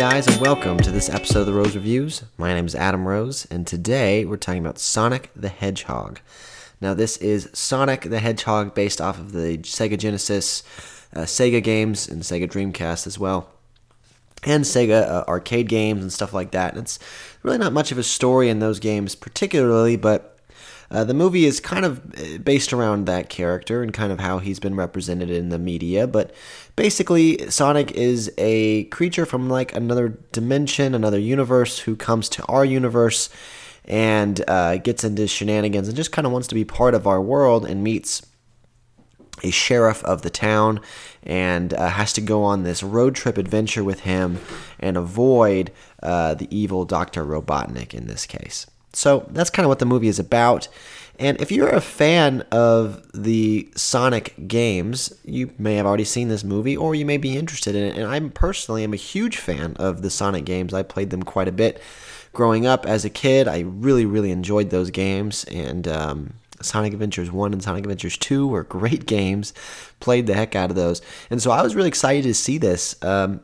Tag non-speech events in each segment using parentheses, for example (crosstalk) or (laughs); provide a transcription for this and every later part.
guys, and welcome to this episode of the Rose Reviews. My name is Adam Rose, and today we're talking about Sonic the Hedgehog. Now, this is Sonic the Hedgehog based off of the Sega Genesis, uh, Sega games, and Sega Dreamcast as well, and Sega uh, arcade games and stuff like that. And it's really not much of a story in those games, particularly, but uh, the movie is kind of uh, based around that character and kind of how he's been represented in the media. But basically, Sonic is a creature from like another dimension, another universe, who comes to our universe and uh, gets into shenanigans and just kind of wants to be part of our world and meets a sheriff of the town and uh, has to go on this road trip adventure with him and avoid uh, the evil Dr. Robotnik in this case. So that's kind of what the movie is about. And if you're a fan of the Sonic games, you may have already seen this movie or you may be interested in it. And I personally am a huge fan of the Sonic games. I played them quite a bit growing up as a kid. I really, really enjoyed those games. And um, Sonic Adventures 1 and Sonic Adventures 2 were (laughs) great games. Played the heck out of those. And so I was really excited to see this, um,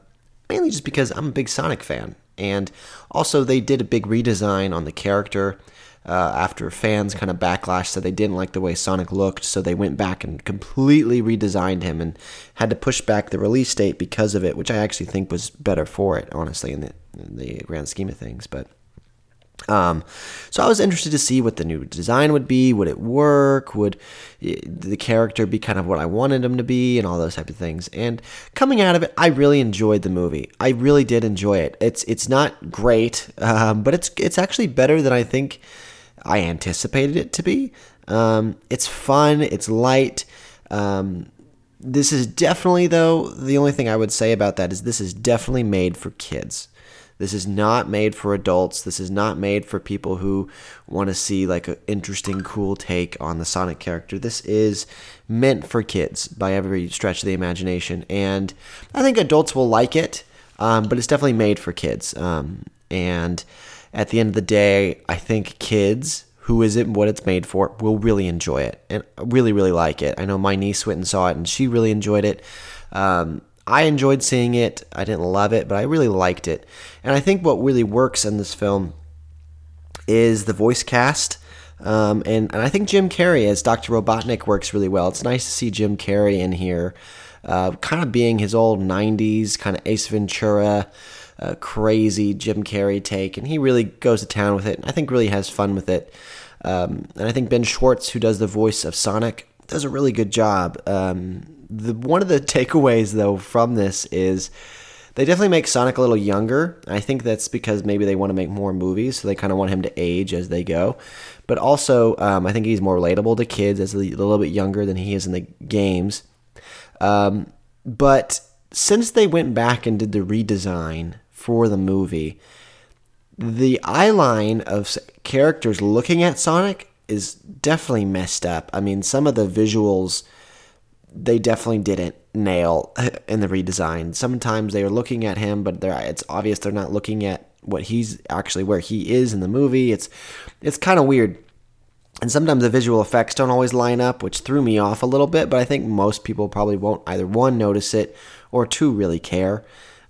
mainly just because I'm a big Sonic fan. And also, they did a big redesign on the character uh, after fans kind of backlash said they didn't like the way Sonic looked. So they went back and completely redesigned him and had to push back the release date because of it, which I actually think was better for it, honestly, in the, in the grand scheme of things. But um, so I was interested to see what the new design would be. Would it work? Would the character be kind of what I wanted him to be, and all those type of things? And coming out of it, I really enjoyed the movie. I really did enjoy it. It's it's not great, (laughs) um, but it's it's actually better than I think I anticipated it to be. Um, it's fun. It's light. Um, this is definitely though the only thing I would say about that is this is definitely made for kids. This is not made for adults. This is not made for people who want to see like an interesting, cool take on the Sonic character. This is meant for kids by every stretch of the imagination, and I think adults will like it. Um, but it's definitely made for kids. Um, and at the end of the day, I think kids who is it what it's made for will really enjoy it and really really like it. I know my niece went and saw it and she really enjoyed it. Um, I enjoyed seeing it. I didn't love it, but I really liked it. And I think what really works in this film is the voice cast. Um, and, and I think Jim Carrey as Dr. Robotnik works really well. It's nice to see Jim Carrey in here, uh, kind of being his old 90s kind of Ace Ventura, uh, crazy Jim Carrey take. And he really goes to town with it. And I think really has fun with it. Um, and I think Ben Schwartz, who does the voice of Sonic, does a really good job. Um, the one of the takeaways though from this is they definitely make Sonic a little younger. I think that's because maybe they want to make more movies, so they kind of want him to age as they go. But also, um, I think he's more relatable to kids as a little bit younger than he is in the games. Um, but since they went back and did the redesign for the movie, the eye line of characters looking at Sonic is definitely messed up. I mean, some of the visuals they definitely didn't nail (laughs) in the redesign. Sometimes they are looking at him, but it's obvious they're not looking at what he's actually where he is in the movie. It's it's kind of weird. And sometimes the visual effects don't always line up, which threw me off a little bit, but I think most people probably won't either one notice it or two really care.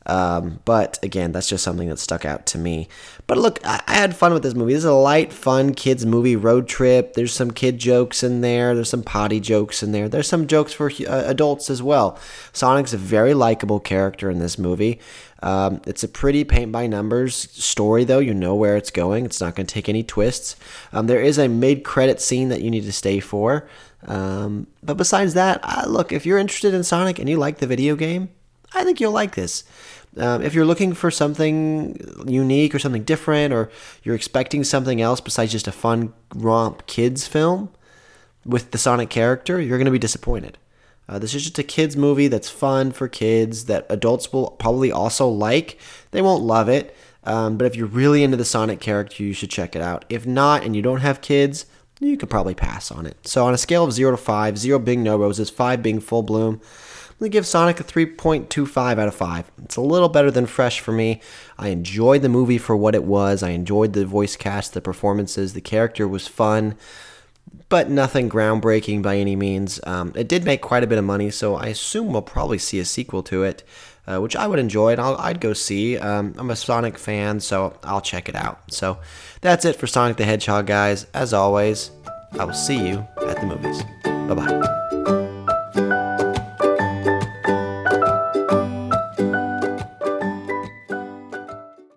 Um, but again, that's just something that stuck out to me. But look, I, I, had fun with this movie. This is a light, fun kids movie, road trip. There's some kid jokes in there. There's some potty jokes in there. There's some jokes for uh, adults as well. Sonic's a very likable character in this movie. Um, it's a pretty paint by numbers story, though. You know where it's going. It's not going to take any twists. Um, there is a mid credit scene that you need to stay for. Um, but besides that, look, if you're interested in Sonic and you like the video game, I think you'll like this. Um, if you're looking for something unique or something different, or you're expecting something else besides just a fun romp kids film with the Sonic character, you're going to be disappointed. Uh, this is just a kids movie that's fun for kids that adults will probably also like. They won't love it, um, but if you're really into the Sonic character, you should check it out. If not, and you don't have kids, you could probably pass on it. So on a scale of zero to five, zero being no roses, five being full bloom. I'm going to give Sonic a 3.25 out of 5. It's a little better than Fresh for me. I enjoyed the movie for what it was. I enjoyed the voice cast, the performances, the character was fun. but nothing groundbreaking by any means. Um, it did make quite a bit of money, so I assume we'll probably see a sequel to it, uh, which I would enjoy and i would go see. Um, I'm a Sonic fan, so I'll check it out. So that's it for Sonic the Hedgehog, guys. As always, I will see you at the movies. Bye bye.